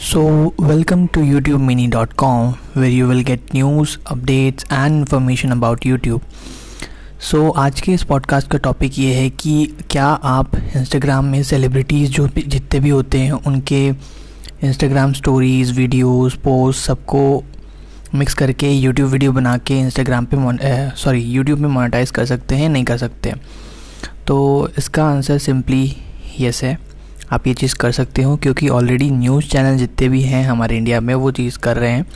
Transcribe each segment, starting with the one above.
So, welcome to YouTubeMini.com where you will get news, updates and information about YouTube. So so, आज के इस podcast का topic ये है कि क्या आप इंस्टाग्राम में सेलिब्रिटीज़ जो जितने भी होते हैं उनके इंस्टाग्राम स्टोरीज़ वीडियोस पोस्ट सबको मिक्स करके यूट्यूब वीडियो बना के इंस्टाग्राम पे सॉरी यूट्यूब में मोनेटाइज कर सकते हैं नहीं कर सकते तो इसका आंसर सिंपली यस है आप ये चीज़ कर सकते हो, क्योंकि ऑलरेडी न्यूज़ चैनल जितने भी हैं हमारे इंडिया में, वो चीज़ कर रहे हैं,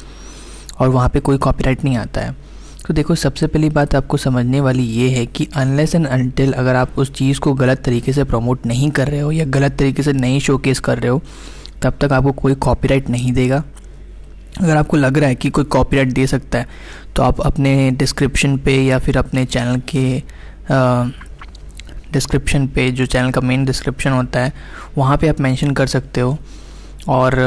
और वहाँ पे कोई कॉपीराइट नहीं आता है। तो देखो, सबसे पहली बात आपको समझने वाली ये है कि अनलेस एंड अनटिल अगर आप उस चीज़ को गलत तरीके से प्रमोट नहीं कर रहे हो, या गलत तरीके से नहीं शोकेस कर रहे हो, तब तक आपको कोई कॉपीराइट नहीं देगा। अगर आपको लग रहा है कि कोई कॉपीराइट दे सकता है तो आप अपने डिस्क्रिप्शन पे या फिर अपने चैनल के डिस्क्रिप्शन पे, जो चैनल का मेन डिस्क्रिप्शन होता है, वहाँ पे आप मेंशन कर सकते हो। और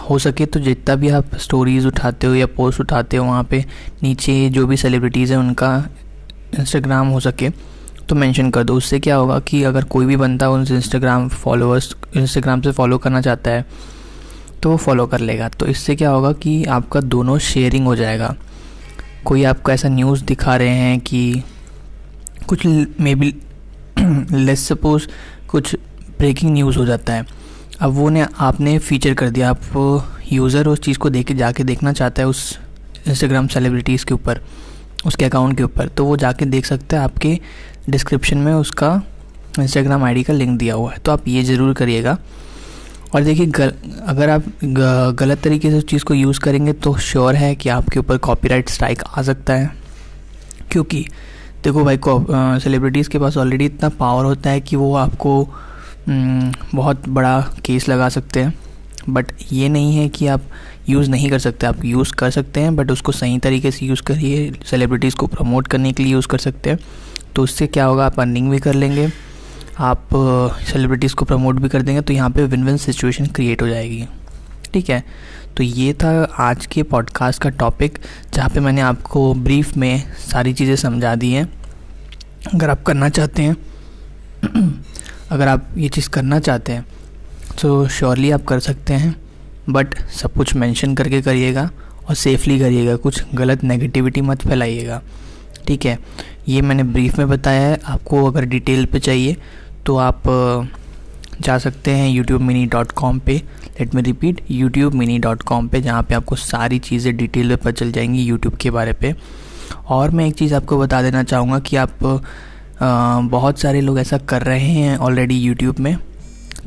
हो सके तो जितना भी आप स्टोरीज़ उठाते हो या पोस्ट उठाते हो वहाँ पे, नीचे जो भी सेलिब्रिटीज़ हैं उनका इंस्टाग्राम हो सके तो मेंशन कर दो। उससे क्या होगा कि अगर कोई भी बंदा उन इंस्टाग्राम फॉलोअर्स इंस्टाग्राम से फॉलो करना चाहता है तो वो फॉलो कर लेगा। तो इससे क्या होगा कि आपका दोनों शेयरिंग हो जाएगा। कोई आपको ऐसा न्यूज़ दिखा रहे हैं कि कुछ मे बी लेट्स सपोज़ कुछ ब्रेकिंग न्यूज़ हो जाता है। अब वो ने आपने फीचर कर दिया। आप यूज़र उस चीज़ को देख के जाके देखना चाहता है उस इंस्टाग्राम सेलिब्रिटीज़ के ऊपर उसके अकाउंट के ऊपर। तो वो जाके देख सकता है आपके डिस्क्रिप्शन में उसका इंस्टाग्राम आईडी का लिंक दिया हुआ है। तो आप ये ज़रूर करिएगा। और देखिए गल, अगर आप ग, गलत तरीके से उस चीज़ को यूज़ करेंगे तो श्योर है कि आपके ऊपर कॉपीराइट स्ट्राइक आ सकता है। क्योंकि देखो भाई को सेलिब्रिटीज़ के पास ऑलरेडी इतना पावर होता है कि वो आपको बहुत बड़ा केस लगा सकते हैं। बट ये नहीं है कि आप यूज़ नहीं कर सकते। आप यूज़ कर सकते हैं बट उसको सही तरीके से यूज़ करिए। सेलिब्रिटीज़ को प्रमोट करने के लिए यूज़ कर सकते हैं। तो उससे क्या होगा, आप अर्निंग भी कर लेंगे। आप सेलिब्रिटीज़ को प्रमोट भी कर देंगे। तो यहाँ पे विन विन सिचुएशन क्रिएट हो जाएगी। ठीक है? तो ये था आज के पॉडकास्ट का टॉपिक जहाँ पे मैंने आपको ब्रीफ में सारी चीज़ें समझा दी हैं। अगर आप करना चाहते हैं, अगर आप ये चीज़ करना चाहते हैं तो श्योरली आप कर सकते हैं बट सब कुछ मेंशन करके करिएगा और सेफली करिएगा, कुछ गलत नेगेटिविटी मत फैलाइएगा। ठीक है? ये मैंने ब्रीफ में बताया है, आपको अगर डिटेल पे चाहिए तो आप जा सकते हैं यूट्यूब मिनी डॉट कॉम पर let me repeat YouTube mini dot com पर जहाँ पर आपको सारी चीज़ें डिटेल में पता चल जाएँगी यूट्यूब के बारे पे। और मैं एक चीज़ आपको बता देना चाहूँगा कि आप आ, बहुत सारे लोग ऐसा कर रहे हैं ऑलरेडी यूट्यूब में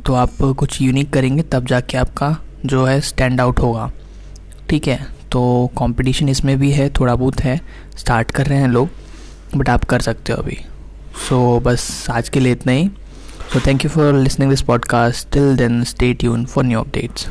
तो आप कुछ यूनिक करेंगे तब जाके आपका जो है स्टैंड आउट होगा। ठीक है? तो कंपटीशन इसमें भी है थोड़ा बहुत है स्टार्ट कर रहे हैं लोग बट आप कर सकते हो अभी। सो so, बस आज के लिए इतना ही। So thank you for listening this podcast. Till then, stay tuned for new updates.